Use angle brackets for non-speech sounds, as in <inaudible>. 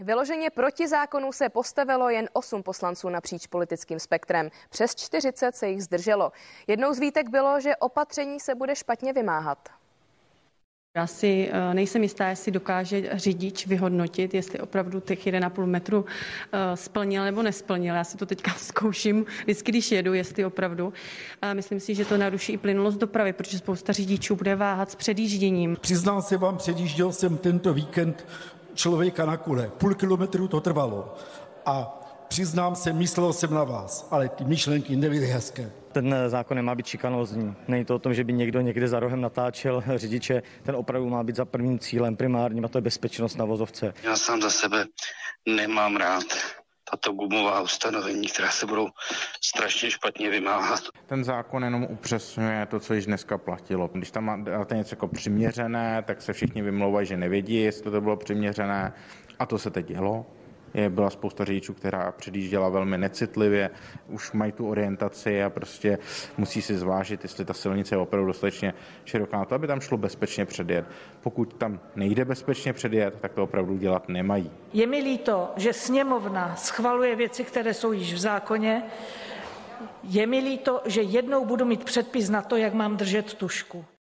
Vyloženě proti zákonu se postavilo jen 8 poslanců napříč politickým spektrem. Přes 40 se jich zdrželo. Jednou z výtek bylo, že opatření se bude špatně vymáhat. Já si eh, nejsem jistá, jestli dokáže řidič vyhodnotit, jestli opravdu těch 1,5 metru eh, splnil nebo nesplnil. Já si to teďka <laughs> zkouším vždycky, když jedu, jestli opravdu. Myslím si, že to naruší i plynulost dopravy, protože spousta řidičů bude váhat s předjížděním. Přiznám se vám, předjížděl jsem tento víkend člověka na kule. Půl kilometru to trvalo. A přiznám se, myslel jsem na vás, ale ty myšlenky nebyly hezké. Ten zákon nemá být šikanózní. Není to o tom, že by někdo někde za rohem natáčel řidiče. Ten opravdu má být za prvním cílem primárním a to je bezpečnost na vozovce. Já sám za sebe nemám rád tato gumová ustanovení, která se budou strašně špatně vymáhat. Ten zákon jenom upřesňuje to, co již dneska platilo. Když tam máte něco jako přiměřené, tak se všichni vymlouvají, že nevědí, jestli to bylo přiměřené. A to se teď dělo je, byla spousta řidičů, která předjížděla velmi necitlivě, už mají tu orientaci a prostě musí si zvážit, jestli ta silnice je opravdu dostatečně široká na to, aby tam šlo bezpečně předjet. Pokud tam nejde bezpečně předjet, tak to opravdu dělat nemají. Je mi líto, že sněmovna schvaluje věci, které jsou již v zákoně. Je mi líto, že jednou budu mít předpis na to, jak mám držet tušku.